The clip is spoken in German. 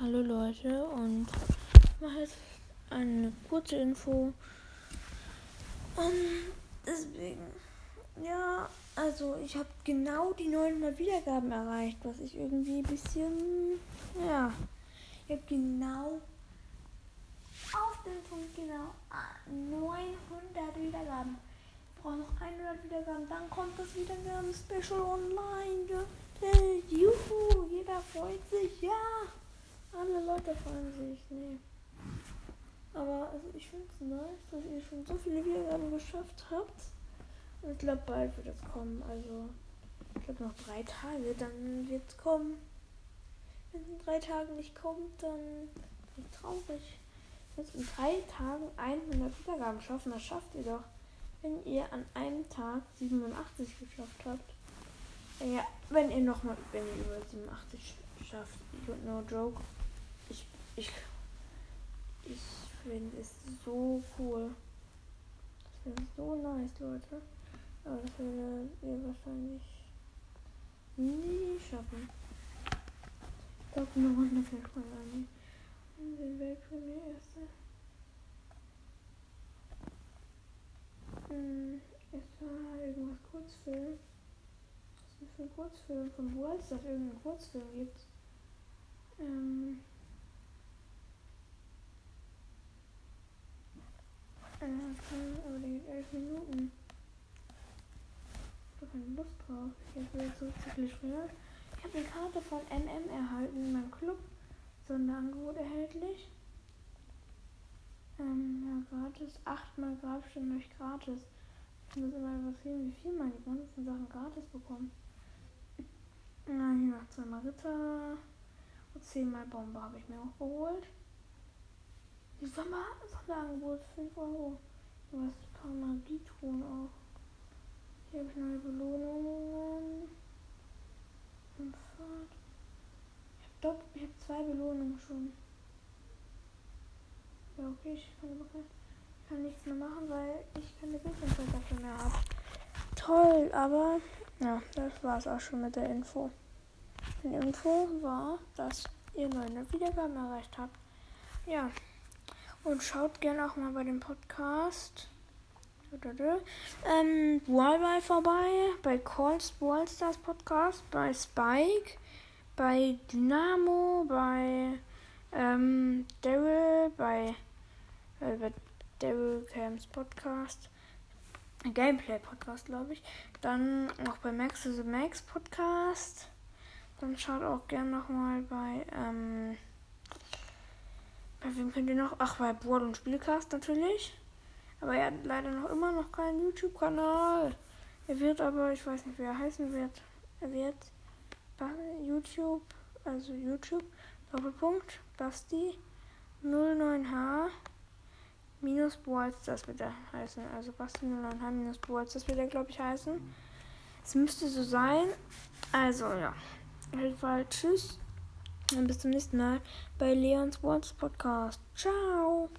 Hallo Leute und ich mache jetzt eine kurze Info. Und deswegen, ja, also ich habe genau die 900 Wiedergaben erreicht, was ich irgendwie ein bisschen, ja, ich habe genau auf den Punkt genau 900 Wiedergaben. Ich brauche noch 100 Wiedergaben, dann kommt das Wiedergaben-Special online. Juhu, jeder freut sich, ja. Alle Leute freuen sich, nee. Aber also ich finde es nice, dass ihr schon so viele Wiedergaben geschafft habt. Und ich glaube, bald wird es kommen. Also, ich glaube, noch drei Tage, dann wird es kommen. Wenn es in drei Tagen nicht kommt, dann bin ich traurig. Jetzt in drei Tagen 100 Wiedergaben schaffen, das schafft ihr doch. Wenn ihr an einem Tag 87 geschafft habt. Ja, wenn ihr nochmal, wenn ihr über 87 schafft, no joke, ich, ich finde es so cool. Das ist so nice, Leute. Aber das werdet ihr wahrscheinlich nie schaffen. Ich glaube, eine Runde fällt man an. Den Weltpremiere erste. Hm, es war irgendwas Kurzfilm. Was ist das für ein Kurzfilm von Walls, dass irgendeinen Kurzfilm gibt? Ähm. Äh, aber der geht elf Minuten. Ich habe keine Lust drauf. Jetzt wieder zurück zu Clash Ich habe eine Karte von MM erhalten in meinem Club. Sonderangebot erhältlich. Ähm, ja, gratis. Achtmal Grabstunden durch gratis. Ich muss immer übersehen, wie viel man die ganzen Sachen gratis bekommt. Na, hier noch zweimal Ritter. Und zehnmal Bombe habe ich mir auch geholt. Die Sommer Sonderangebot 5 Euro. Du hast ein paar Magietruhen auch. Hier habe ich neue Belohnungen. Und Fahrt. Ich habe hab zwei Belohnungen schon. Ja, okay, ich kann, ich kann nichts mehr machen, weil ich keine Bildschirmzeit dafür mehr habe. Toll, aber ja, das war es auch schon mit der Info. Die Info war, dass ihr neue Wiedergaben erreicht habt. Ja. Und schaut gerne auch mal bei dem Podcast ähm, Wallby vorbei, bei Calls Wallstars Podcast, bei Spike, bei Dynamo, bei ähm, Daryl, bei, äh, bei Daryl Camps Podcast, Gameplay Podcast, glaube ich. Dann auch bei Max is a Max Podcast. Dann schaut auch gerne nochmal bei, ähm, bei wem könnt ihr noch? Ach, bei Board und Spielcast natürlich. Aber er hat leider noch immer noch keinen YouTube-Kanal. Er wird aber, ich weiß nicht, wie er heißen wird. Er wird YouTube, also YouTube, Doppelpunkt, Basti 09H minus Boards, das wird er heißen. Also Basti 09H minus Boards, das wird er, glaube ich, heißen. Es müsste so sein. Also, ja. Auf jeden Fall, tschüss. Und bis zum nächsten Mal bei Leons Words Podcast. Ciao.